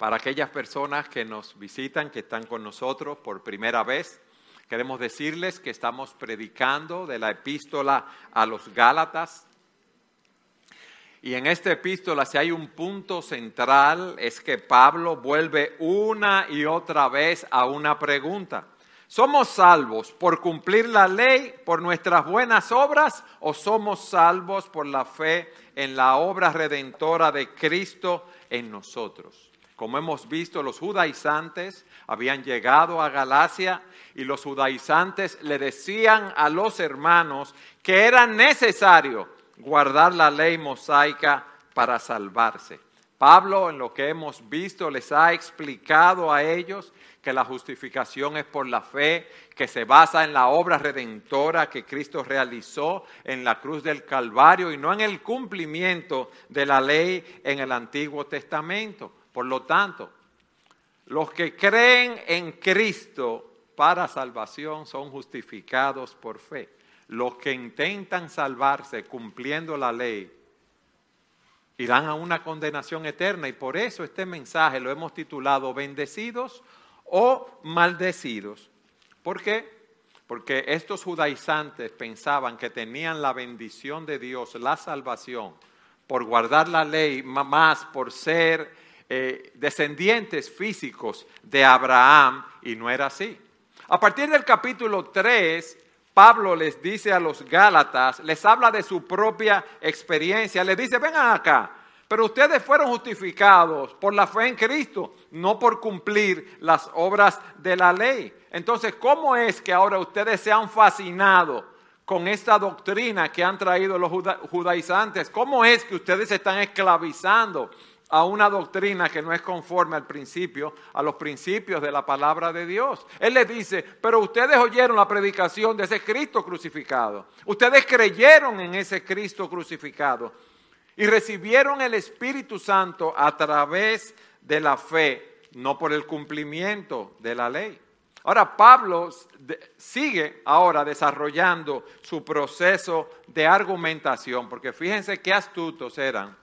Para aquellas personas que nos visitan, que están con nosotros por primera vez, queremos decirles que estamos predicando de la epístola a los Gálatas. Y en esta epístola, si hay un punto central, es que Pablo vuelve una y otra vez a una pregunta. ¿Somos salvos por cumplir la ley, por nuestras buenas obras, o somos salvos por la fe en la obra redentora de Cristo en nosotros? Como hemos visto, los judaizantes habían llegado a Galacia y los judaizantes le decían a los hermanos que era necesario guardar la ley mosaica para salvarse. Pablo, en lo que hemos visto, les ha explicado a ellos que la justificación es por la fe, que se basa en la obra redentora que Cristo realizó en la cruz del Calvario y no en el cumplimiento de la ley en el Antiguo Testamento. Por lo tanto, los que creen en Cristo para salvación son justificados por fe. Los que intentan salvarse cumpliendo la ley irán a una condenación eterna y por eso este mensaje lo hemos titulado bendecidos o maldecidos. ¿Por qué? Porque estos judaizantes pensaban que tenían la bendición de Dios, la salvación, por guardar la ley, más por ser eh, descendientes físicos de Abraham, y no era así. A partir del capítulo 3, Pablo les dice a los Gálatas, les habla de su propia experiencia, les dice, vengan acá, pero ustedes fueron justificados por la fe en Cristo, no por cumplir las obras de la ley. Entonces, ¿cómo es que ahora ustedes se han fascinado con esta doctrina que han traído los judaizantes? ¿Cómo es que ustedes se están esclavizando a una doctrina que no es conforme al principio, a los principios de la palabra de Dios. Él les dice, pero ustedes oyeron la predicación de ese Cristo crucificado. Ustedes creyeron en ese Cristo crucificado y recibieron el Espíritu Santo a través de la fe, no por el cumplimiento de la ley. Ahora Pablo sigue ahora desarrollando su proceso de argumentación, porque fíjense qué astutos eran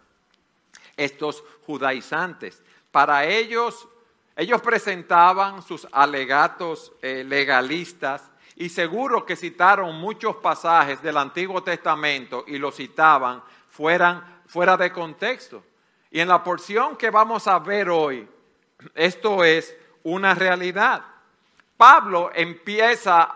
estos judaizantes. Para ellos, ellos presentaban sus alegatos eh, legalistas y seguro que citaron muchos pasajes del Antiguo Testamento y los citaban fueran fuera de contexto. Y en la porción que vamos a ver hoy, esto es una realidad. Pablo empieza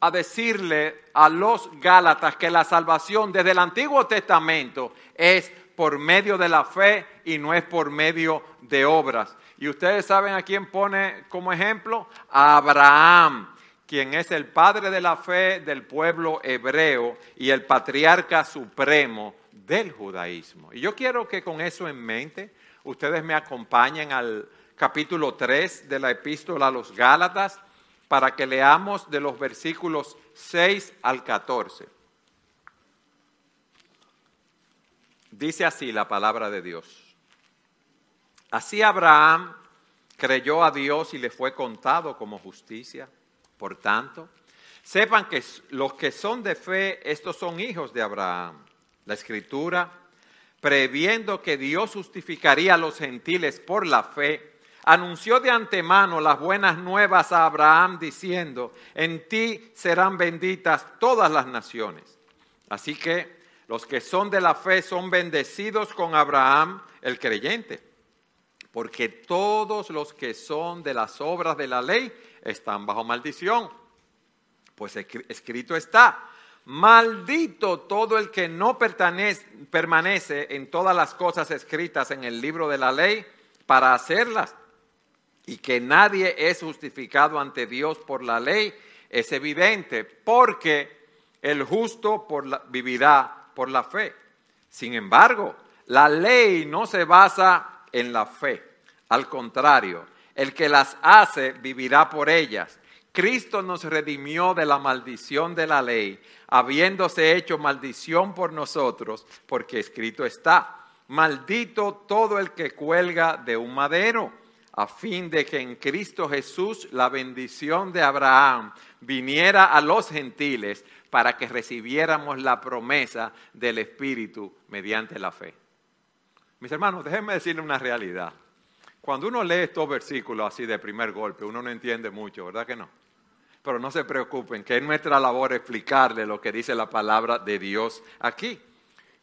a decirle a los Gálatas que la salvación desde el Antiguo Testamento es por medio de la fe y no es por medio de obras. Y ustedes saben a quién pone como ejemplo? A Abraham, quien es el padre de la fe del pueblo hebreo y el patriarca supremo del judaísmo. Y yo quiero que con eso en mente ustedes me acompañen al capítulo 3 de la epístola a los Gálatas para que leamos de los versículos 6 al 14. Dice así la palabra de Dios. Así Abraham creyó a Dios y le fue contado como justicia. Por tanto, sepan que los que son de fe, estos son hijos de Abraham. La escritura, previendo que Dios justificaría a los gentiles por la fe, anunció de antemano las buenas nuevas a Abraham diciendo, en ti serán benditas todas las naciones. Así que los que son de la fe son bendecidos con Abraham, el creyente, porque todos los que son de las obras de la ley están bajo maldición. Pues escrito está, Maldito todo el que no permanece en todas las cosas escritas en el libro de la ley para hacerlas. Y que nadie es justificado ante Dios por la ley es evidente, porque el justo vivirá por la fe. Sin embargo, la ley no se basa en la fe. Al contrario, el que las hace vivirá por ellas. Cristo nos redimió de la maldición de la ley, habiéndose hecho maldición por nosotros, porque escrito está, maldito todo el que cuelga de un madero, a fin de que en Cristo Jesús la bendición de Abraham viniera a los gentiles para que recibiéramos la promesa del Espíritu mediante la fe. Mis hermanos, déjenme decirles una realidad. Cuando uno lee estos versículos así de primer golpe, uno no entiende mucho, ¿verdad que no? Pero no se preocupen, que es nuestra labor explicarle lo que dice la palabra de Dios aquí.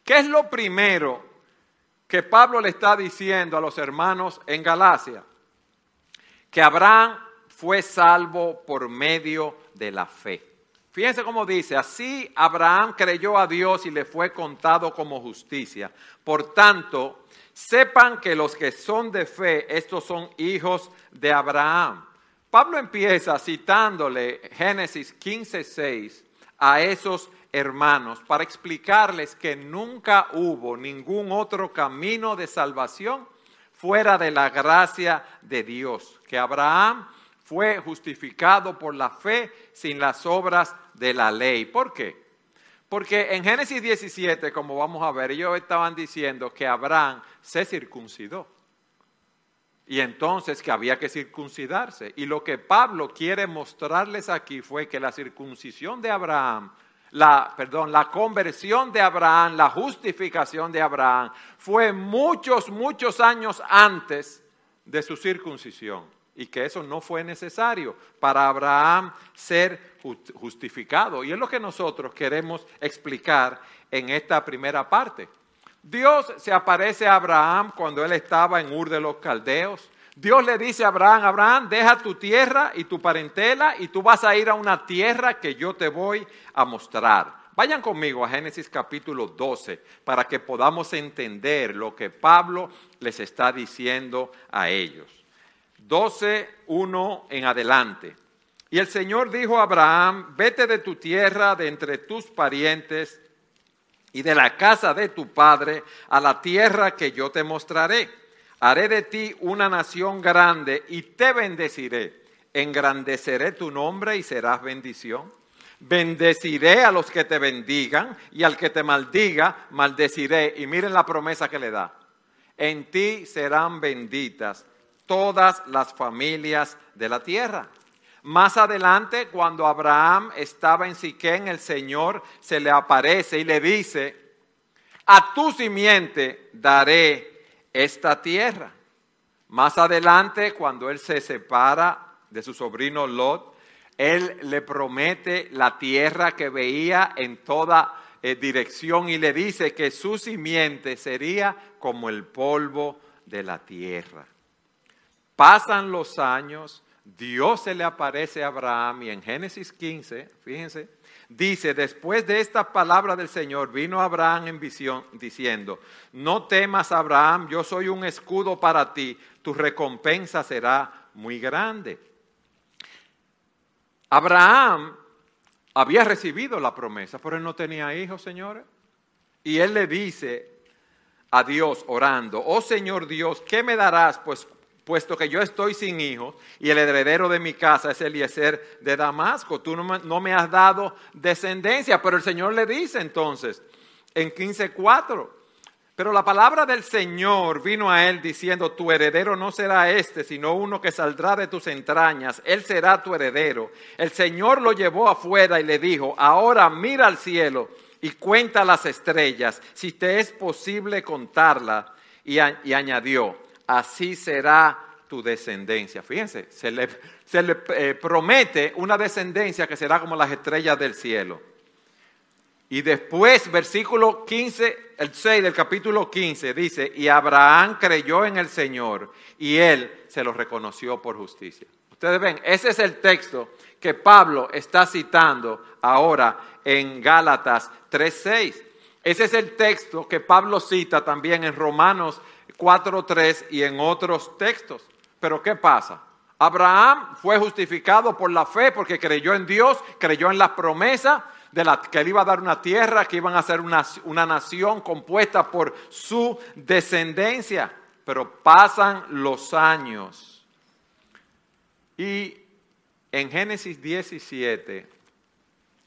¿Qué es lo primero que Pablo le está diciendo a los hermanos en Galacia? Que Abraham fue salvo por medio de la fe. Fíjense cómo dice, así Abraham creyó a Dios y le fue contado como justicia. Por tanto, Sepan que los que son de fe, estos son hijos de Abraham. Pablo empieza citándole Génesis 15:6 a esos hermanos para explicarles que nunca hubo ningún otro camino de salvación fuera de la gracia de Dios, que Abraham fue justificado por la fe sin las obras de la ley. ¿Por qué? Porque en Génesis 17, como vamos a ver, ellos estaban diciendo que Abraham se circuncidó. Y entonces que había que circuncidarse. Y lo que Pablo quiere mostrarles aquí fue que la circuncisión de Abraham, la, perdón, la conversión de Abraham, la justificación de Abraham, fue muchos, muchos años antes de su circuncisión y que eso no fue necesario para Abraham ser justificado. Y es lo que nosotros queremos explicar en esta primera parte. Dios se aparece a Abraham cuando él estaba en Ur de los Caldeos. Dios le dice a Abraham, Abraham, deja tu tierra y tu parentela y tú vas a ir a una tierra que yo te voy a mostrar. Vayan conmigo a Génesis capítulo 12 para que podamos entender lo que Pablo les está diciendo a ellos. 12, 1 en adelante. Y el Señor dijo a Abraham, vete de tu tierra, de entre tus parientes y de la casa de tu padre, a la tierra que yo te mostraré. Haré de ti una nación grande y te bendeciré. Engrandeceré tu nombre y serás bendición. Bendeciré a los que te bendigan y al que te maldiga, maldeciré. Y miren la promesa que le da. En ti serán benditas todas las familias de la tierra. Más adelante, cuando Abraham estaba en Siquén, el Señor se le aparece y le dice, a tu simiente daré esta tierra. Más adelante, cuando él se separa de su sobrino Lot, él le promete la tierra que veía en toda eh, dirección y le dice que su simiente sería como el polvo de la tierra. Pasan los años, Dios se le aparece a Abraham y en Génesis 15, fíjense, dice, después de esta palabra del Señor, vino Abraham en visión diciendo, no temas Abraham, yo soy un escudo para ti, tu recompensa será muy grande. Abraham había recibido la promesa, pero él no tenía hijos, señores. Y él le dice a Dios orando, oh Señor Dios, ¿qué me darás? Pues puesto que yo estoy sin hijos y el heredero de mi casa es Eliezer de Damasco. Tú no me, has dado descendencia, pero el Señor le dice entonces en 15.4, pero la palabra del Señor vino a él diciendo, tu heredero no será este, sino uno que saldrá de tus entrañas, él será tu heredero. El Señor lo llevó afuera y le dijo, ahora mira al cielo y cuenta las estrellas, si te es posible contarlas. y añadió, así será tu descendencia. Fíjense, se le, eh, promete una descendencia que será como las estrellas del cielo. Y después, versículo 15, el 6 del capítulo 15, dice, y Abraham creyó en el Señor y él se lo reconoció por justicia. Ustedes ven, ese es el texto que Pablo está citando ahora en Gálatas 3.6. Ese es el texto que Pablo cita también en Romanos 4.3 y en otros textos. Pero ¿qué pasa? Abraham fue justificado por la fe porque creyó en Dios, creyó en la promesa de la, que él iba a dar una tierra, que iban a ser una, una nación compuesta por su descendencia. Pero pasan los años. Y en Génesis 17,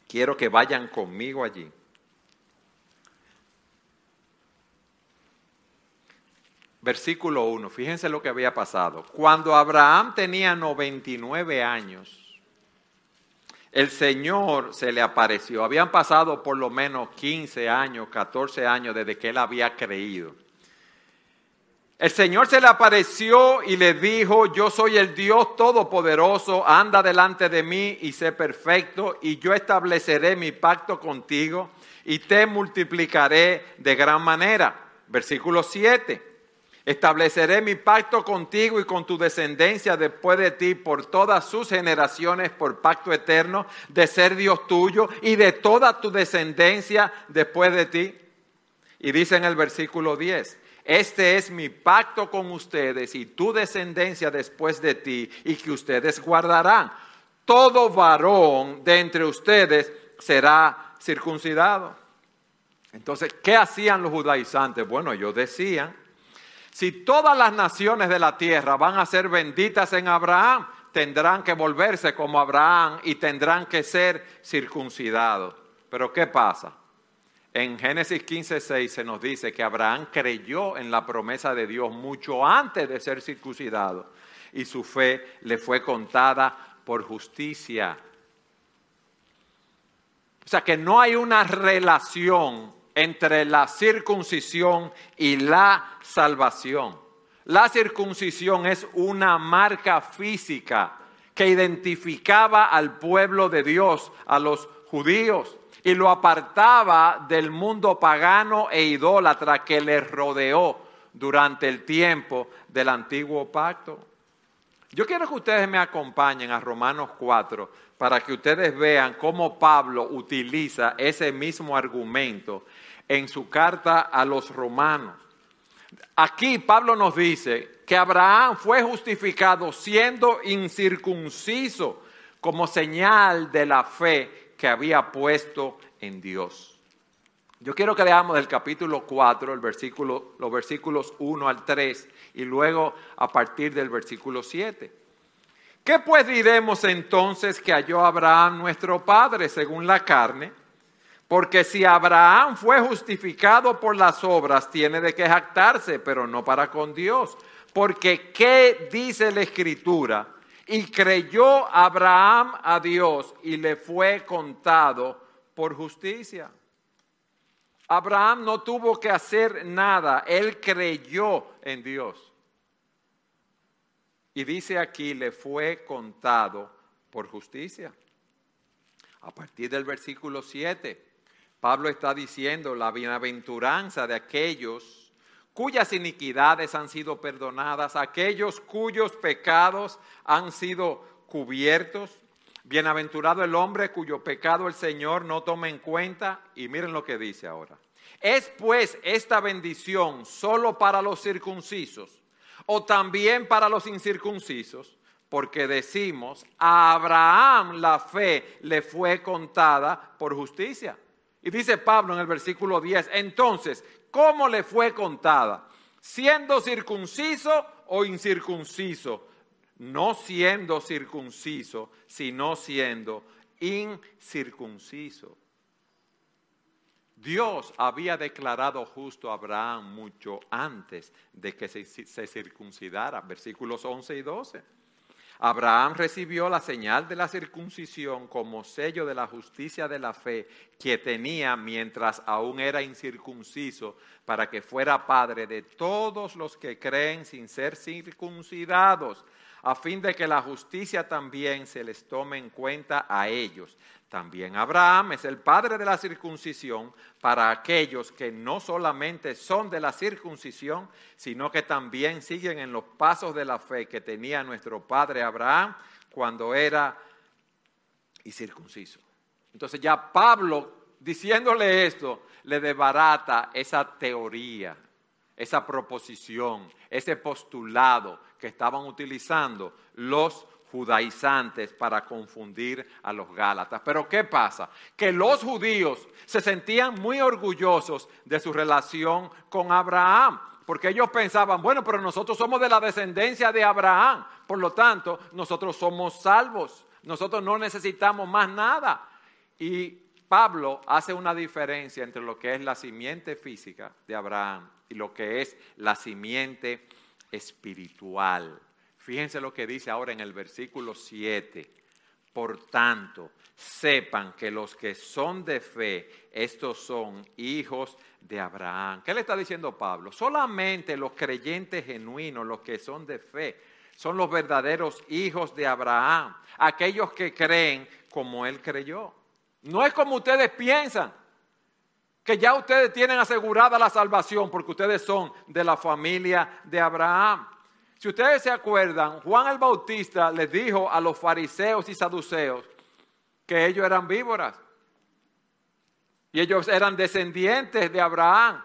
quiero que vayan conmigo allí. Versículo 1, fíjense lo que había pasado. Cuando Abraham tenía 99 años, el Señor se le apareció. Habían pasado por lo menos 15 años, 14 años desde que él había creído. El Señor se le apareció y le dijo, yo soy el Dios Todopoderoso, anda delante de mí y sé perfecto, y yo estableceré mi pacto contigo y te multiplicaré de gran manera. Versículo 7. Estableceré mi pacto contigo y con tu descendencia después de ti por todas sus generaciones, por pacto eterno, de ser Dios tuyo y de toda tu descendencia después de ti. Y dice en el versículo 10, este es mi pacto con ustedes y tu descendencia después de ti y que ustedes guardarán. Todo varón de entre ustedes será circuncidado. Entonces, ¿qué hacían los judaizantes? Bueno, ellos decían si todas las naciones de la tierra van a ser benditas en Abraham, tendrán que volverse como Abraham y tendrán que ser circuncidados. Pero ¿qué pasa? En Génesis 15:6 se nos dice que Abraham creyó en la promesa de Dios mucho antes de ser circuncidado y su fe le fue contada por justicia. O sea que no hay una relación entre la circuncisión y la salvación. La circuncisión es una marca física que identificaba al pueblo de Dios, a los judíos, y lo apartaba del mundo pagano e idólatra que le rodeó durante el tiempo del antiguo pacto. Yo quiero que ustedes me acompañen a Romanos 4 para que ustedes vean cómo Pablo utiliza ese mismo argumento en su carta a los romanos. Aquí Pablo nos dice que Abraham fue justificado siendo incircunciso como señal de la fe que había puesto en Dios. Yo quiero que leamos del capítulo 4, el versículo, los versículos 1 al 3 y luego a partir del versículo 7. ¿Qué pues diremos entonces que halló Abraham nuestro Padre según la carne? Porque si Abraham fue justificado por las obras, tiene de qué jactarse, pero no para con Dios. Porque ¿qué dice la Escritura? Y creyó Abraham a Dios y le fue contado por justicia. Abraham no tuvo que hacer nada, él creyó en Dios. Y dice aquí, le fue contado por justicia. A partir del versículo 7, Pablo está diciendo la bienaventuranza de aquellos cuyas iniquidades han sido perdonadas, aquellos cuyos pecados han sido cubiertos. Bienaventurado el hombre cuyo pecado el Señor no toma en cuenta. Y miren lo que dice ahora. ¿Es pues esta bendición solo para los circuncisos o también para los incircuncisos? Porque decimos, a Abraham la fe le fue contada por justicia. Y dice Pablo en el versículo 10, entonces, ¿cómo le fue contada? ¿Siendo circunciso o incircunciso? No siendo circunciso, sino siendo incircunciso. Dios había declarado justo a Abraham mucho antes de que se, circuncidara, versículos 11 y 12. Abraham recibió la señal de la circuncisión como sello de la justicia de la fe que tenía mientras aún era incircunciso, para que fuera padre de todos los que creen sin ser circuncidados, a fin de que la justicia también se les tome en cuenta a ellos. También Abraham es el padre de la circuncisión para aquellos que no solamente son de la circuncisión, sino que también siguen en los pasos de la fe que tenía nuestro padre Abraham cuando era circunciso. Entonces ya Pablo, diciéndole esto, le debarata esa teoría, esa proposición, ese postulado que estaban utilizando los judaizantes para confundir a los gálatas. Pero ¿qué pasa? Que los judíos se sentían muy orgullosos de su relación con Abraham, porque ellos pensaban, bueno, pero nosotros somos de la descendencia de Abraham, por lo tanto, nosotros somos salvos, nosotros no necesitamos más nada. Y Pablo hace una diferencia entre lo que es la simiente física de Abraham y lo que es la simiente espiritual. Fíjense lo que dice ahora en el versículo 7. Por tanto, sepan que los que son de fe, estos son hijos de Abraham. ¿Qué le está diciendo Pablo? Solamente los creyentes genuinos, los que son de fe, son los verdaderos hijos de Abraham, aquellos que creen como él creyó. No es como ustedes piensan, que ya ustedes tienen asegurada la salvación porque ustedes son de la familia de Abraham. Si ustedes se acuerdan, Juan el Bautista les dijo a los fariseos y saduceos que ellos eran víboras y ellos eran descendientes de Abraham.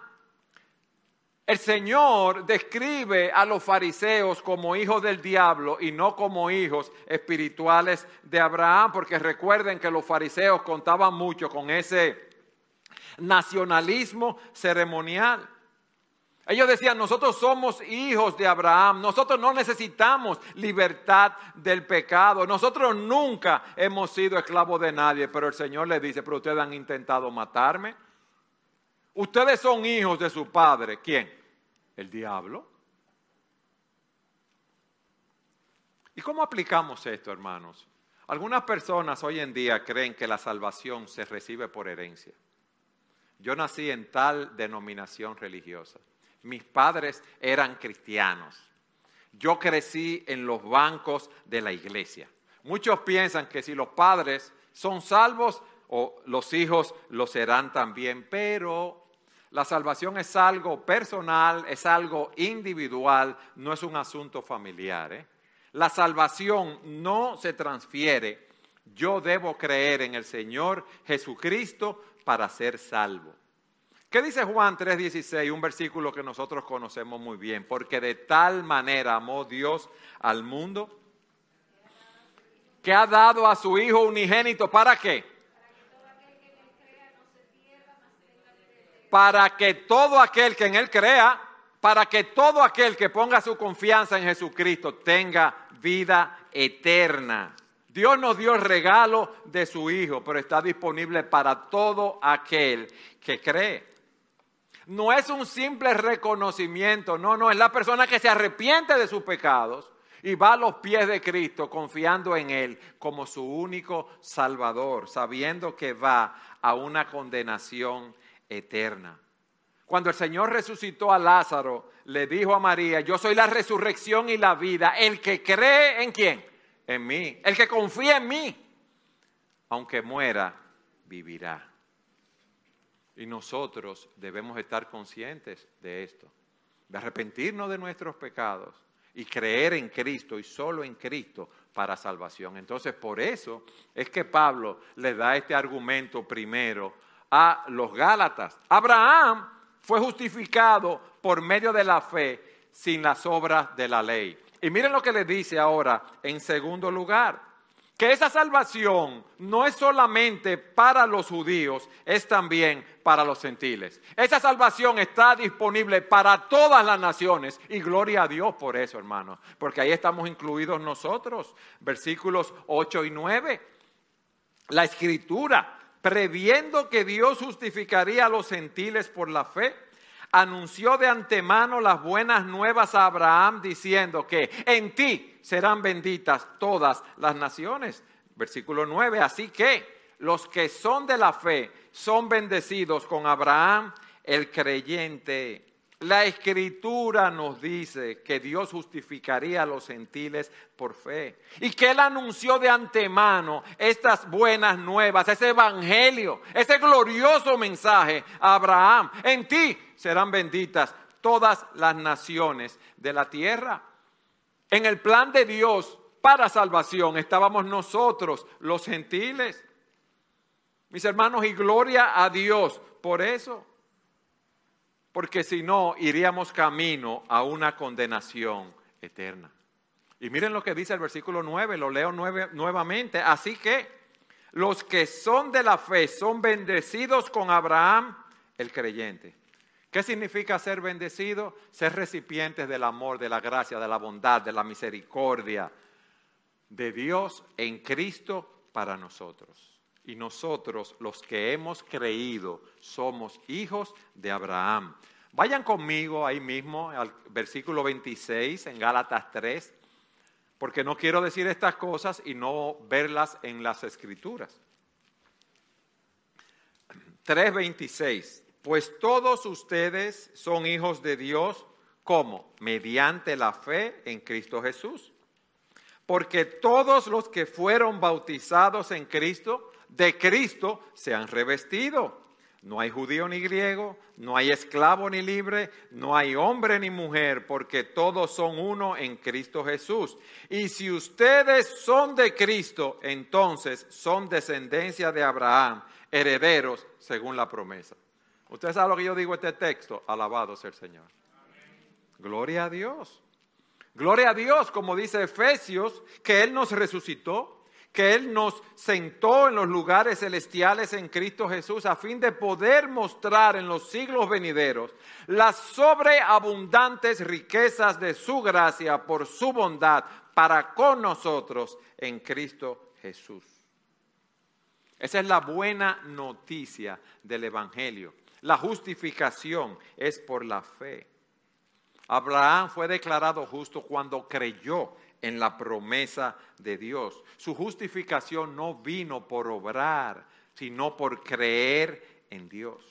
El Señor describe a los fariseos como hijos del diablo y no como hijos espirituales de Abraham, porque recuerden que los fariseos contaban mucho con ese nacionalismo ceremonial. Ellos decían, nosotros somos hijos de Abraham, nosotros no necesitamos libertad del pecado, nosotros nunca hemos sido esclavos de nadie, pero el Señor le dice, pero ustedes han intentado matarme. Ustedes son hijos de su padre. ¿Quién? El diablo. ¿Y cómo aplicamos esto, hermanos? Algunas personas hoy en día creen que la salvación se recibe por herencia. Yo nací en tal denominación religiosa mis padres eran cristianos. Yo crecí en los bancos de la iglesia. Muchos piensan que si los padres son salvos, o los hijos lo serán también, pero la salvación es algo personal, es algo individual, no es un asunto familiar. ¿eh? La salvación no se transfiere. Yo debo creer en el Señor Jesucristo para ser salvo. ¿Qué dice Juan 3:16? Un versículo que nosotros conocemos muy bien. Porque de tal manera amó Dios al mundo que ha dado a su Hijo unigénito. ¿Para qué? Para que todo aquel que en Él crea, para que todo aquel que ponga su confianza en Jesucristo tenga vida eterna. Dios nos dio el regalo de su Hijo, pero está disponible para todo aquel que cree no es un simple reconocimiento, no, no, es la persona que se arrepiente de sus pecados y va a los pies de Cristo confiando en Él como su único Salvador, sabiendo que va a una condenación eterna. Cuando el Señor resucitó a Lázaro, le dijo a María, yo soy la resurrección y la vida, el que cree en quién, en mí, el que confía en mí, aunque muera, vivirá. Y nosotros debemos estar conscientes de esto, de arrepentirnos de nuestros pecados y creer en Cristo y solo en Cristo para salvación. Entonces, por eso es que Pablo le da este argumento primero a los Gálatas. Abraham fue justificado por medio de la fe sin las obras de la ley. Y miren lo que le dice ahora en segundo lugar que esa salvación no es solamente para los judíos, es también para los gentiles. Esa salvación está disponible para todas las naciones y gloria a Dios por eso, hermanos, porque ahí estamos incluidos nosotros. Versículos 8 y 9. La escritura, previendo que Dios justificaría a los gentiles por la fe, anunció de antemano las buenas nuevas a Abraham diciendo que en ti serán benditas todas las naciones. Versículo 9, así que los que son de la fe son bendecidos con Abraham, el creyente. La escritura nos dice que Dios justificaría a los gentiles por fe y que Él anunció de antemano estas buenas nuevas, ese evangelio, ese glorioso mensaje a Abraham. En ti serán benditas todas las naciones de la tierra. En el plan de Dios para salvación estábamos nosotros, los gentiles. Mis hermanos, y gloria a Dios por eso. Porque si no, iríamos camino a una condenación eterna. Y miren lo que dice el versículo 9, lo leo nuevamente. Así que los que son de la fe son bendecidos con Abraham, el creyente. ¿Qué significa ser bendecido? Ser recipientes del amor, de la gracia, de la bondad, de la misericordia de Dios en Cristo para nosotros. Y nosotros, los que hemos creído, somos hijos de Abraham. Vayan conmigo ahí mismo al versículo 26 en Gálatas 3. porque no quiero decir estas cosas y no verlas en las escrituras. 3.26. Pues todos ustedes son hijos de Dios, ¿cómo? Mediante la fe en Cristo Jesús. Porque todos los que fueron bautizados en Cristo, de Cristo se han revestido. No hay judío ni griego, no hay esclavo ni libre, no hay hombre ni mujer, porque todos son uno en Cristo Jesús. Y si ustedes son de Cristo, entonces son descendencia de Abraham, herederos según la promesa. ¿Usted sabe lo que yo digo este texto? Alabado sea el Señor. Gloria a Dios. Gloria a Dios, como dice Efesios, que Él nos resucitó que Él nos sentó en los lugares celestiales en Cristo Jesús a fin de poder mostrar en los siglos venideros las sobreabundantes riquezas de su gracia por su bondad para con nosotros en Cristo Jesús. Esa es la buena noticia del Evangelio. La justificación es por la fe. Abraham fue declarado justo cuando creyó en la promesa de Dios. Su justificación no vino por obrar, sino por creer en Dios.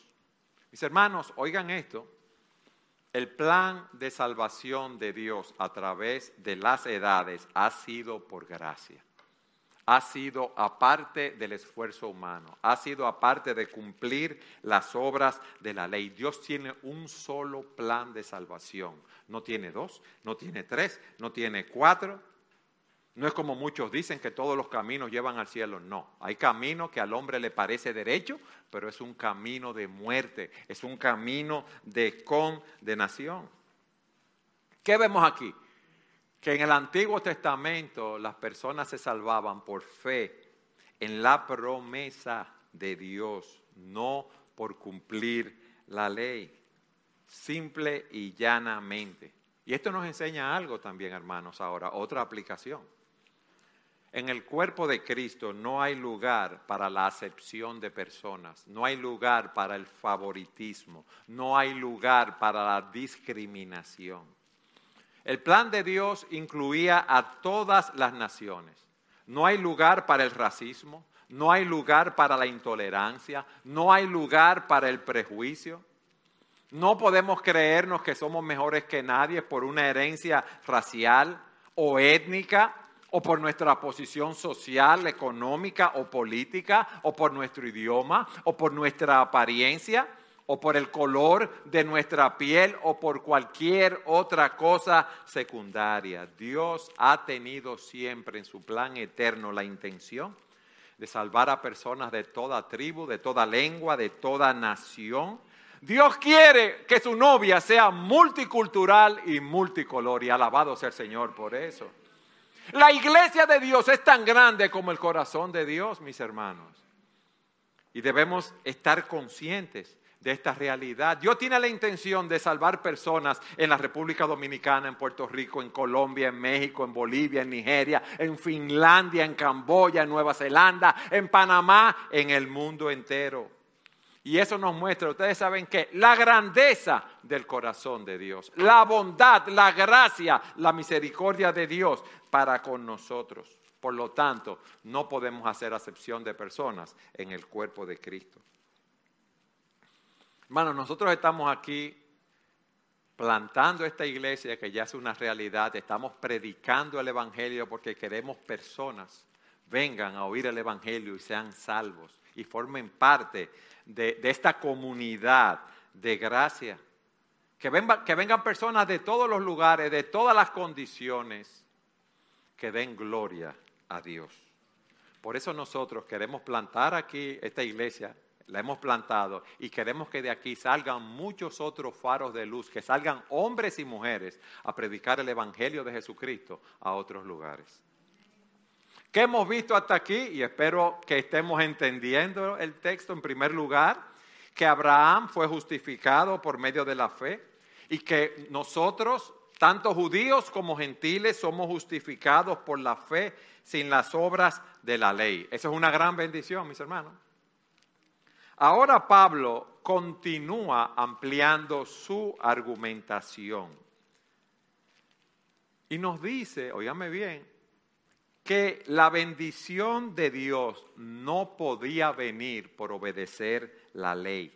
Mis hermanos, oigan esto. El plan de salvación de Dios a través de las edades ha sido por gracia. Ha sido aparte del esfuerzo humano, ha sido aparte de cumplir las obras de la ley. Dios tiene un solo plan de salvación. No tiene dos, no tiene tres, no tiene cuatro, no es como muchos dicen que todos los caminos llevan al cielo. No, hay camino que al hombre le parece derecho, pero es un camino de muerte, es un camino de condenación. ¿Qué vemos aquí? Que en el Antiguo Testamento las personas se salvaban por fe en la promesa de Dios, no por cumplir la ley, simple y llanamente. Y esto nos enseña algo también, hermanos, ahora, otra aplicación. En el cuerpo de Cristo no hay lugar para la acepción de personas, no hay lugar para el favoritismo, no hay lugar para la discriminación. El plan de Dios incluía a todas las naciones. No hay lugar para el racismo, no hay lugar para la intolerancia, no hay lugar para el prejuicio. No podemos creernos que somos mejores que nadie por una herencia racial o étnica o por nuestra posición social, económica o política, o por nuestro idioma, o por nuestra apariencia, o por el color de nuestra piel, o por cualquier otra cosa secundaria. Dios ha tenido siempre en su plan eterno la intención de salvar a personas de toda tribu, de toda lengua, de toda nación. Dios quiere que su novia sea multicultural y multicolor, y alabado sea el Señor por eso. La iglesia de Dios es tan grande como el corazón de Dios, mis hermanos. Y debemos estar conscientes de esta realidad. Dios tiene la intención de salvar personas en la República Dominicana, en Puerto Rico, en Colombia, en México, en Bolivia, en Nigeria, en Finlandia, en Camboya, en Nueva Zelanda, en Panamá, en el mundo entero. Y eso nos muestra, ustedes saben que la grandeza del corazón de Dios, la bondad, la gracia, la misericordia de Dios para con nosotros. Por lo tanto, no podemos hacer acepción de personas en el cuerpo de Cristo. Hermanos, nosotros estamos aquí plantando esta iglesia que ya es una realidad, estamos predicando el Evangelio porque queremos personas vengan a oír el Evangelio y sean salvos y formen parte de, esta comunidad de gracia. Que, que vengan personas de todos los lugares, de todas las condiciones, que den gloria a Dios. Por eso nosotros queremos plantar aquí esta iglesia, la hemos plantado y queremos que de aquí salgan muchos otros faros de luz, que salgan hombres y mujeres a predicar el Evangelio de Jesucristo a otros lugares. ¿Qué hemos visto hasta aquí? Y espero que estemos entendiendo el texto en primer lugar, que Abraham fue justificado por medio de la fe y que nosotros, tanto judíos como gentiles, somos justificados por la fe sin las obras de la ley. Esa es una gran bendición, mis hermanos. Ahora Pablo continúa ampliando su argumentación y nos dice, oígame bien, que la bendición de Dios no podía venir por obedecer la ley.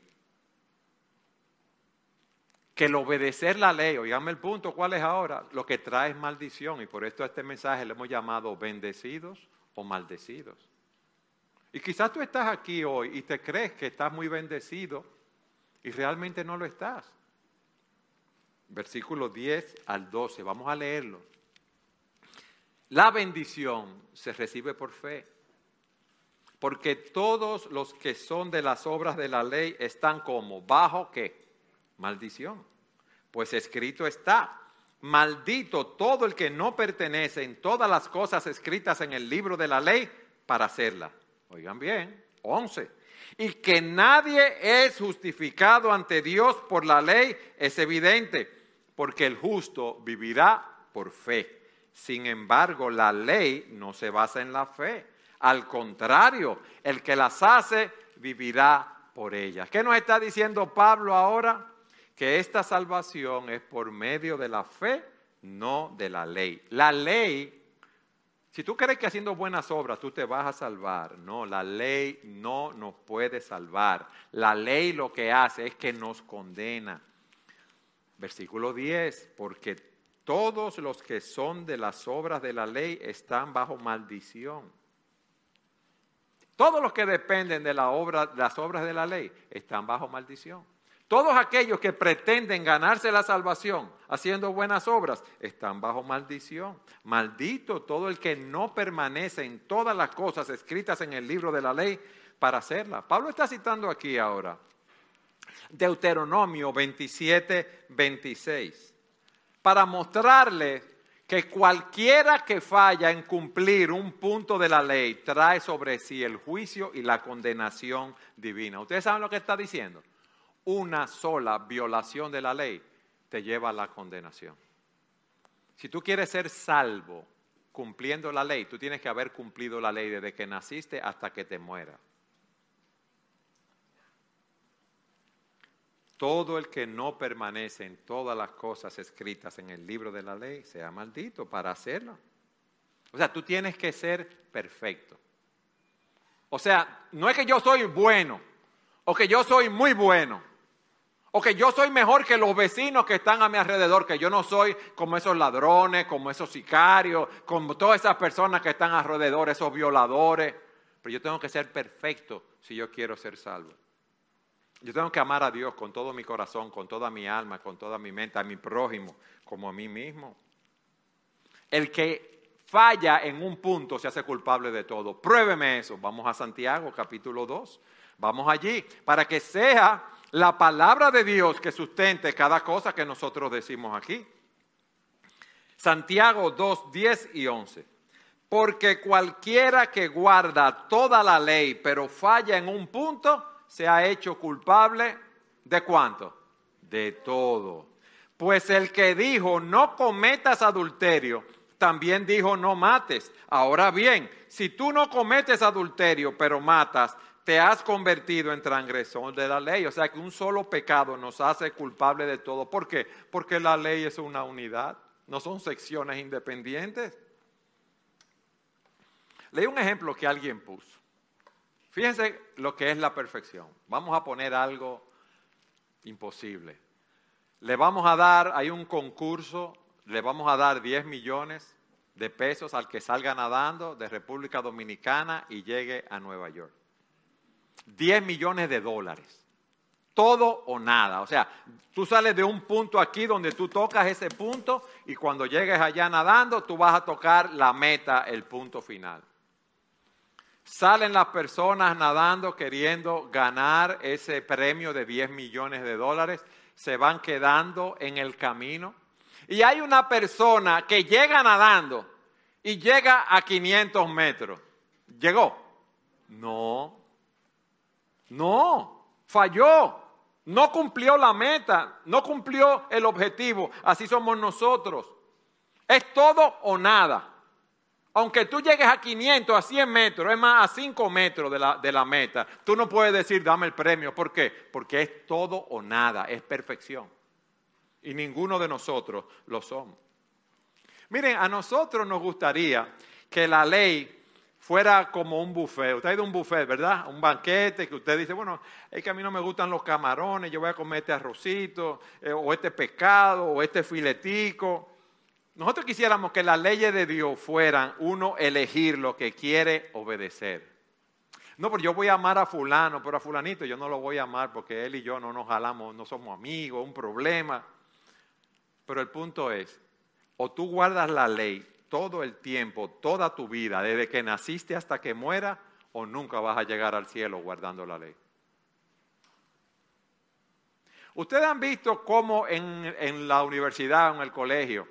Que el obedecer la ley, oígame el punto, ¿cuál es ahora? Lo que trae es maldición y por esto a este mensaje le hemos llamado bendecidos o maldecidos. Y quizás tú estás aquí hoy y te crees que estás muy bendecido y realmente no lo estás. Versículo 10 al 12, vamos a leerlo. La bendición se recibe por fe, porque todos los que son de las obras de la ley están como bajo qué? Maldición. Pues escrito está, maldito todo el que no pertenece en todas las cosas escritas en el libro de la ley para hacerla. Oigan bien, 11. Y que nadie es justificado ante Dios por la ley es evidente, porque el justo vivirá por fe. Sin embargo, la ley no se basa en la fe. Al contrario, el que las hace vivirá por ellas. ¿Qué nos está diciendo Pablo ahora? Que esta salvación es por medio de la fe, no de la ley. La ley, si tú crees que haciendo buenas obras tú te vas a salvar, no, la ley no nos puede salvar. La ley lo que hace es que nos condena. Versículo 10, porque todos los que son de las obras de la ley están bajo maldición. Todos los que dependen de la obra, las obras de la ley están bajo maldición. Todos aquellos que pretenden ganarse la salvación haciendo buenas obras están bajo maldición. Maldito todo el que no permanece en todas las cosas escritas en el libro de la ley para hacerlas. Pablo está citando aquí ahora Deuteronomio 27, 26 para mostrarle que cualquiera que falla en cumplir un punto de la ley trae sobre sí el juicio y la condenación divina. ¿Ustedes saben lo que está diciendo? Una sola violación de la ley te lleva a la condenación. Si tú quieres ser salvo cumpliendo la ley, tú tienes que haber cumplido la ley desde que naciste hasta que te mueras. Todo el que no permanece en todas las cosas escritas en el libro de la ley sea maldito para hacerlo. O sea, tú tienes que ser perfecto. O sea, no es que yo soy bueno, o que yo soy muy bueno, o que yo soy mejor que los vecinos que están a mi alrededor, que yo no soy como esos ladrones, como esos sicarios, como todas esas personas que están alrededor, esos violadores. Pero yo tengo que ser perfecto si yo quiero ser salvo. Yo tengo que amar a Dios con todo mi corazón, con toda mi alma, con toda mi mente, a mi prójimo, como a mí mismo. El que falla en un punto se hace culpable de todo. Pruébeme eso. Vamos a Santiago capítulo 2. Vamos allí para que sea la palabra de Dios que sustente cada cosa que nosotros decimos aquí. Santiago 2, 10 y 11. Porque cualquiera que guarda toda la ley pero falla en un punto, se ha hecho culpable de cuánto? De todo. Pues el que dijo no cometas adulterio, también dijo no mates. Ahora bien, si tú no cometes adulterio, pero matas, te has convertido en transgresor de la ley. O sea que un solo pecado nos hace culpable de todo. ¿Por qué? Porque la ley es una unidad, no son secciones independientes. Leí un ejemplo que alguien puso. Fíjense lo que es la perfección. Vamos a poner algo imposible. Le vamos a dar, hay un concurso, le vamos a dar 10 millones de pesos al que salga nadando de República Dominicana y llegue a Nueva York. 10 millones de dólares. Todo o nada. O sea, tú sales de un punto aquí donde tú tocas ese punto y cuando llegues allá nadando, tú vas a tocar la meta, el punto final. Salen las personas nadando queriendo ganar ese premio de 10 millones de dólares, se van quedando en el camino. Y hay una persona que llega nadando y llega a 500 metros. ¿Llegó? No. No. Falló. No cumplió la meta. No cumplió el objetivo. Así somos nosotros. Es todo o nada aunque tú llegues a 500, a 100 metros, es más, a 5 metros de la, de la, meta, tú no puedes decir, dame el premio. ¿Por qué? Porque es todo o nada, es perfección. Y ninguno de nosotros lo somos. Miren, a nosotros nos gustaría que la ley fuera como un buffet. Usted ha ido a un buffet, ¿verdad? Un banquete que usted dice, bueno, es que a mí no me gustan los camarones, yo voy a comer este arrocito, eh, o este pescado, o este filetico. Nosotros quisiéramos que las leyes de Dios fueran uno elegir lo que quiere obedecer. No, pero yo voy a amar a fulano, pero a fulanito yo no lo voy a amar porque él y yo no nos jalamos, no somos amigos, un problema. Pero el punto es, o tú guardas la ley todo el tiempo, toda tu vida, desde que naciste hasta que muera, o nunca vas a llegar al cielo guardando la ley. Ustedes han visto cómo en, la universidad en el colegio,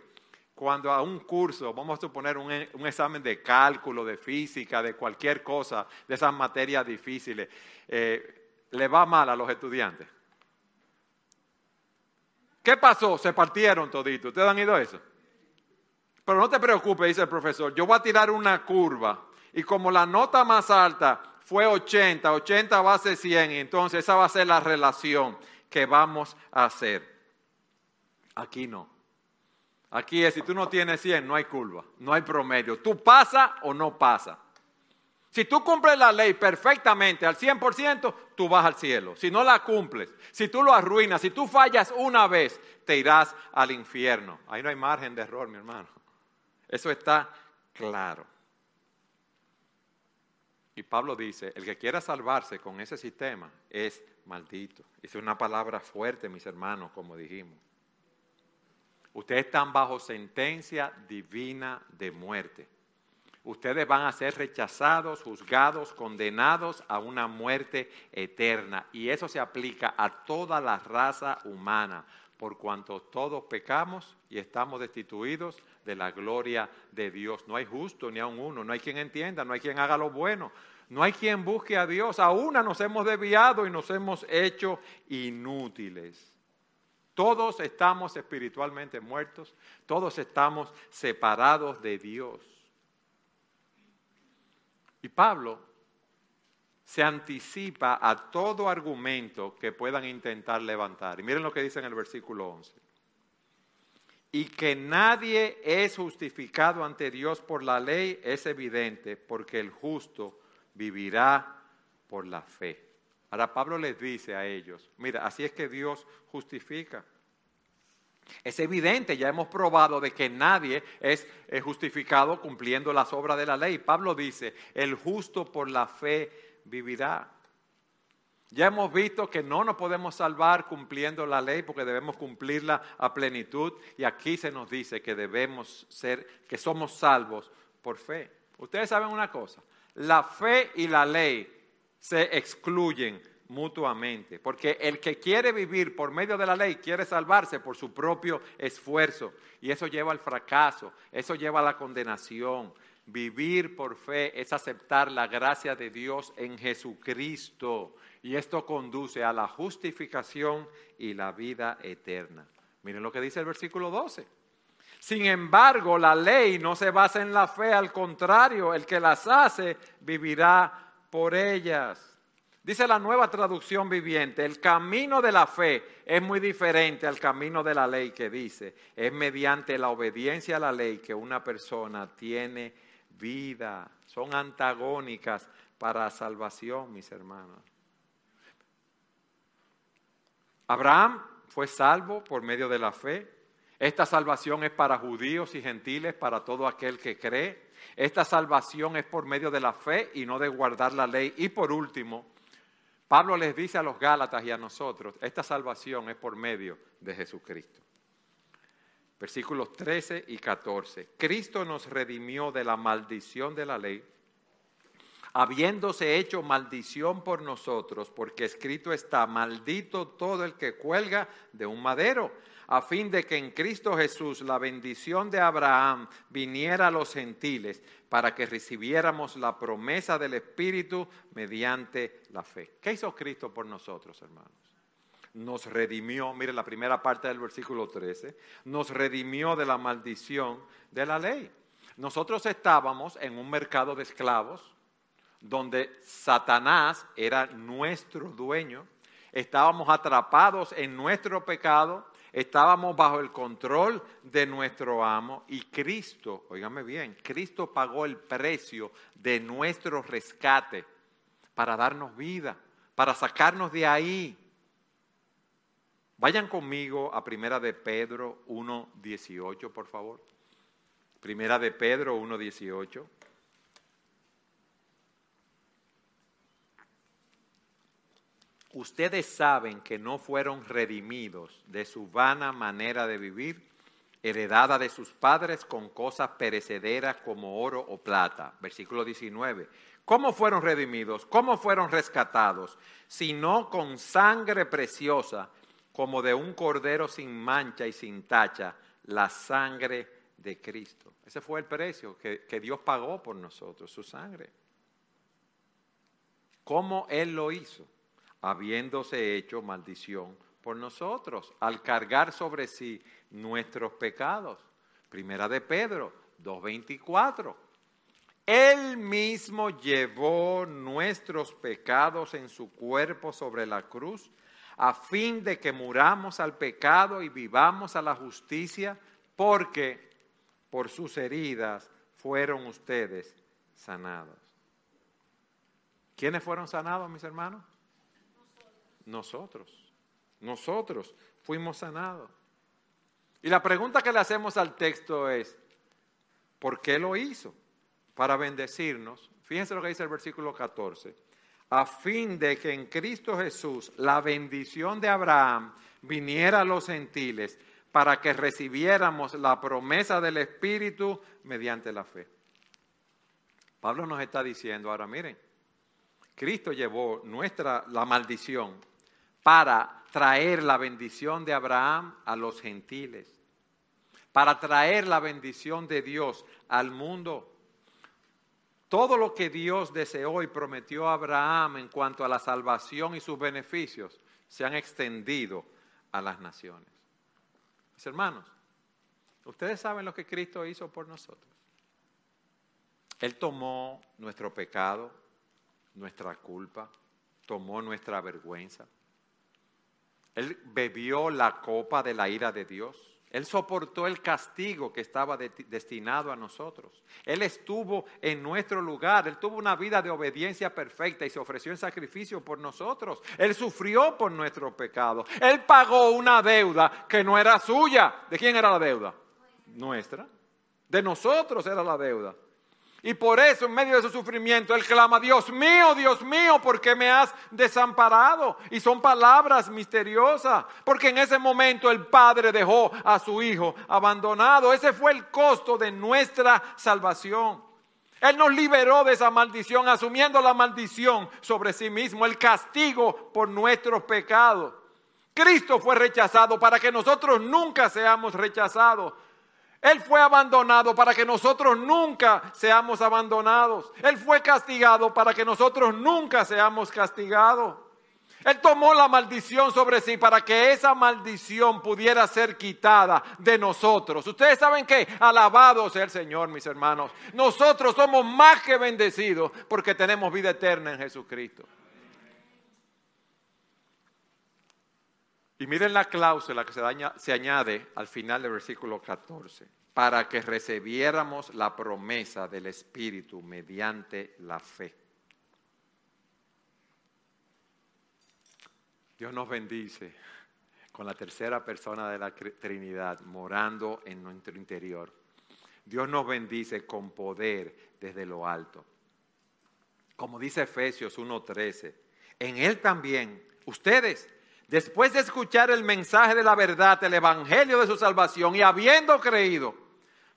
cuando a un curso, vamos a suponer un, examen de cálculo, de física, de cualquier cosa, de esas materias difíciles, eh, le va mal a los estudiantes. ¿Qué pasó? Se partieron toditos. ¿Ustedes han ido a eso? Pero no te preocupes, dice el profesor, yo voy a tirar una curva y como la nota más alta fue 80, 80 va a ser 100, entonces esa va a ser la relación que vamos a hacer. Aquí no. Aquí es, si tú no tienes 100, no hay curva, no hay promedio. Tú pasa o no pasa. Si tú cumples la ley perfectamente al 100%, tú vas al cielo. Si no la cumples, si tú lo arruinas, si tú fallas una vez, te irás al infierno. Ahí no hay margen de error, mi hermano. Eso está claro. Y Pablo dice, el que quiera salvarse con ese sistema es maldito. Es una palabra fuerte, mis hermanos, como dijimos. Ustedes están bajo sentencia divina de muerte. Ustedes van a ser rechazados, juzgados, condenados a una muerte eterna. Y eso se aplica a toda la raza humana, por cuanto todos pecamos y estamos destituidos de la gloria de Dios. No hay justo ni a un uno, no hay quien entienda, no hay quien haga lo bueno, no hay quien busque a Dios. A una nos hemos desviado y nos hemos hecho inútiles. Todos estamos espiritualmente muertos, todos estamos separados de Dios. Y Pablo se anticipa a todo argumento que puedan intentar levantar. Y miren lo que dice en el versículo 11 y que nadie es justificado ante Dios por la ley es evidente, porque el justo vivirá por la fe. Ahora Pablo les dice a ellos, mira, así es que Dios justifica. Es evidente, ya hemos probado de que nadie es justificado cumpliendo las obras de la ley. Pablo dice, el justo por la fe vivirá. Ya hemos visto que no nos podemos salvar cumpliendo la ley porque debemos cumplirla a plenitud y aquí se nos dice que debemos ser, que somos salvos por fe. Ustedes saben una cosa, la fe y la ley se excluyen mutuamente, porque el que quiere vivir por medio de la ley quiere salvarse por su propio esfuerzo y eso lleva al fracaso, eso lleva a la condenación. Vivir por fe es aceptar la gracia de Dios en Jesucristo y esto conduce a la justificación y la vida eterna. Miren lo que dice el versículo 12. Sin embargo, la ley no se basa en la fe, al contrario, el que las hace vivirá por ellas. Dice la nueva traducción viviente, el camino de la fe es muy diferente al camino de la ley que dice, es mediante la obediencia a la ley que una persona tiene vida. Son antagónicas para salvación, mis hermanos. Abraham fue salvo por medio de la fe. Esta salvación es para judíos y gentiles, para todo aquel que cree. Esta salvación es por medio de la fe y no de guardar la ley. Y por último, Pablo les dice a los Gálatas y a nosotros, esta salvación es por medio de Jesucristo. Versículos 13 y 14. Cristo nos redimió de la maldición de la ley habiéndose hecho maldición por nosotros, porque escrito está, maldito todo el que cuelga de un madero, a fin de que en Cristo Jesús la bendición de Abraham viniera a los gentiles, para que recibiéramos la promesa del Espíritu mediante la fe. ¿Qué hizo Cristo por nosotros, hermanos? Nos redimió, mire la primera parte del versículo 13, nos redimió de la maldición de la ley. Nosotros estábamos en un mercado de esclavos, donde Satanás era nuestro dueño, estábamos atrapados en nuestro pecado, estábamos bajo el control de nuestro amo y Cristo, oígame bien, Cristo pagó el precio de nuestro rescate para darnos vida, para sacarnos de ahí. Vayan conmigo a Primera de Pedro 1.18, por favor. Primera de Pedro 1.18. Ustedes saben que no fueron redimidos de su vana manera de vivir, heredada de sus padres con cosas perecederas como oro o plata. Versículo 19. ¿Cómo fueron redimidos? ¿Cómo fueron rescatados? Sino con sangre preciosa, como de un cordero sin mancha y sin tacha, la sangre de Cristo. Ese fue el precio que, que Dios pagó por nosotros, su sangre. ¿Cómo Él lo hizo? Habiéndose hecho maldición por nosotros, al cargar sobre sí nuestros pecados. Primera de Pedro 2.24. Él mismo llevó nuestros pecados en su cuerpo sobre la cruz, a fin de que muramos al pecado y vivamos a la justicia, porque por sus heridas fueron ustedes sanados. ¿Quiénes fueron sanados, mis hermanos? Nosotros. Nosotros fuimos sanados. Y la pregunta que le hacemos al texto es, ¿por qué lo hizo? Para bendecirnos. Fíjense lo que dice el versículo 14. A fin de que en Cristo Jesús la bendición de Abraham viniera a los gentiles para que recibiéramos la promesa del Espíritu mediante la fe. Pablo nos está diciendo ahora, miren, Cristo llevó nuestra la maldición para traer la bendición de Abraham a los gentiles, para traer la bendición de Dios al mundo. Todo lo que Dios deseó y prometió a Abraham en cuanto a la salvación y sus beneficios se han extendido a las naciones. Mis hermanos, ustedes saben lo que Cristo hizo por nosotros. Él tomó nuestro pecado, nuestra culpa, tomó nuestra vergüenza él bebió la copa de la ira de Dios. Él soportó el castigo que estaba destinado a nosotros. Él estuvo en nuestro lugar. Él tuvo una vida de obediencia perfecta y se ofreció en sacrificio por nosotros. Él sufrió por nuestro pecado. Él pagó una deuda que no era suya. ¿De quién era la deuda? Nuestra. De nosotros era la deuda. Y por eso en medio de su sufrimiento él clama, Dios mío, Dios mío, ¿por qué me has desamparado? Y son palabras misteriosas, porque en ese momento el Padre dejó a su Hijo abandonado. Ese fue el costo de nuestra salvación. Él nos liberó de esa maldición, asumiendo la maldición sobre sí mismo, el castigo por nuestros pecados. Cristo fue rechazado para que nosotros nunca seamos rechazados. Él fue abandonado para que nosotros nunca seamos abandonados. Él fue castigado para que nosotros nunca seamos castigados. Él tomó la maldición sobre sí para que esa maldición pudiera ser quitada de nosotros. Ustedes saben que, alabado sea el Señor, mis hermanos. Nosotros somos más que bendecidos porque tenemos vida eterna en Jesucristo. Y miren la cláusula que se, añade al final del versículo 14, para que recibiéramos la promesa del Espíritu mediante la fe. Dios nos bendice con la tercera persona de la Trinidad morando en nuestro interior. Dios nos bendice con poder desde lo alto. Como dice Efesios 1:13, en Él también ustedes después de escuchar el mensaje de la verdad, el evangelio de su salvación y habiendo creído,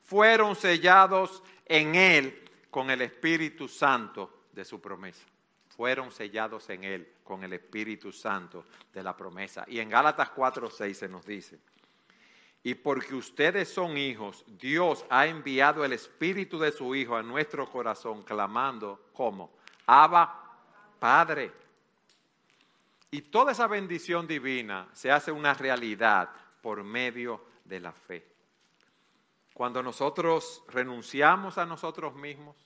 fueron sellados en Él con el Espíritu Santo de su promesa. Fueron sellados en Él con el Espíritu Santo de la promesa. Y en Gálatas 4:6 se nos dice, y porque ustedes son hijos, Dios ha enviado el Espíritu de su Hijo a nuestro corazón, clamando como, Abba, Padre. Y toda esa bendición divina se hace una realidad por medio de la fe. Cuando nosotros renunciamos a nosotros mismos,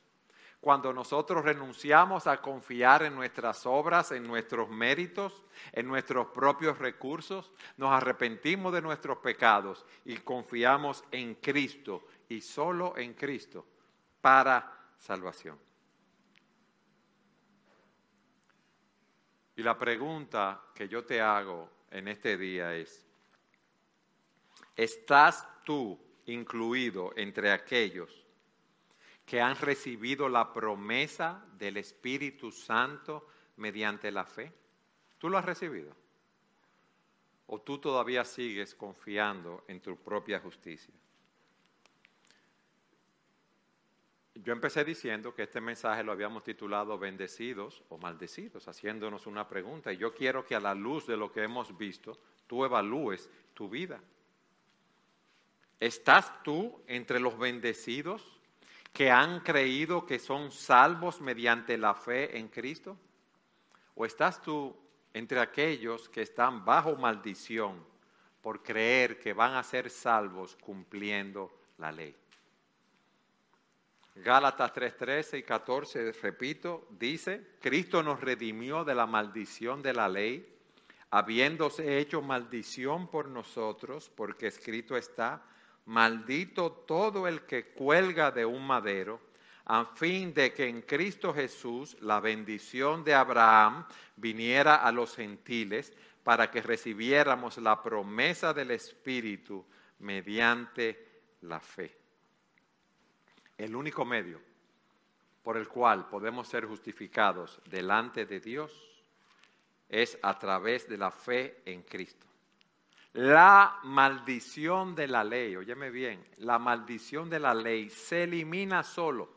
Cuando nosotros renunciamos a confiar en nuestras obras, en nuestros méritos, en nuestros propios recursos, nos arrepentimos de nuestros pecados y confiamos en Cristo y solo en Cristo para salvación. Y la pregunta que yo te hago en este día es, ¿estás tú incluido entre aquellos que han recibido la promesa del Espíritu Santo mediante la fe? ¿Tú lo has recibido? ¿O tú todavía sigues confiando en tu propia justicia? Yo empecé diciendo que este mensaje lo habíamos titulado bendecidos o maldecidos, haciéndonos una pregunta. Y yo quiero que a la luz de lo que hemos visto, tú evalúes tu vida. ¿Estás tú entre los bendecidos que han creído que son salvos mediante la fe en Cristo? ¿O estás tú entre aquellos que están bajo maldición por creer que van a ser salvos cumpliendo la ley? Gálatas 3:13 y 14, repito, dice, Cristo nos redimió de la maldición de la ley, habiéndose hecho maldición por nosotros, porque escrito está, maldito todo el que cuelga de un madero, a fin de que en Cristo Jesús la bendición de Abraham viniera a los gentiles para que recibiéramos la promesa del Espíritu mediante la fe. El único medio por el cual podemos ser justificados delante de Dios es a través de la fe en Cristo. La maldición de la ley, óyeme bien, la maldición de la ley se elimina solo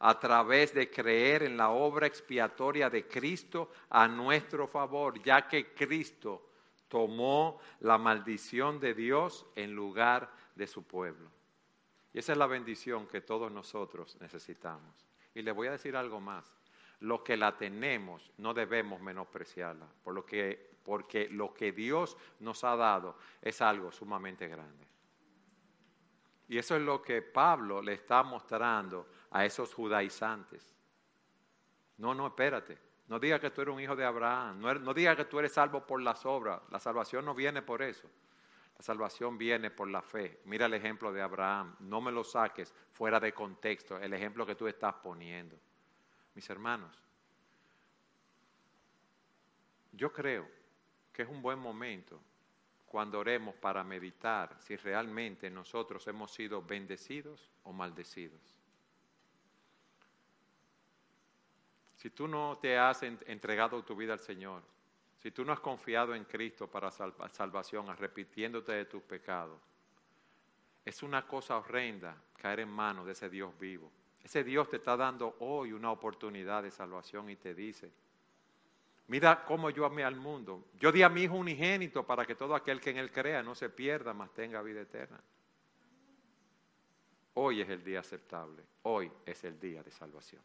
a través de creer en la obra expiatoria de Cristo a nuestro favor, ya que Cristo tomó la maldición de Dios en lugar de su pueblo. Y esa es la bendición que todos nosotros necesitamos. Y le voy a decir algo más. Lo que la tenemos no debemos menospreciarla, por lo que porque lo que Dios nos ha dado es algo sumamente grande. Y eso es lo que Pablo le está mostrando a esos judaizantes. No, no, espérate. No diga que tú eres un hijo de Abraham. No, er, no diga que tú eres salvo por las obras. La salvación no viene por eso. La salvación viene por la fe. Mira el ejemplo de Abraham. No me lo saques fuera de contexto. El ejemplo que tú estás poniendo. Mis hermanos, yo creo que es un buen momento cuando oremos para meditar si realmente nosotros hemos sido bendecidos o maldecidos. Si tú no te has entregado tu vida al Señor, si tú no has confiado en Cristo para salvación, arrepintiéndote de tus pecados, es una cosa horrenda caer en manos de ese Dios vivo. Ese Dios te está dando hoy una oportunidad de salvación y te dice, Mira cómo yo amé al mundo. Yo di a mi Hijo unigénito para que todo aquel que en Él crea no se pierda, mas tenga vida eterna. Hoy es el día aceptable. Hoy es el día de salvación.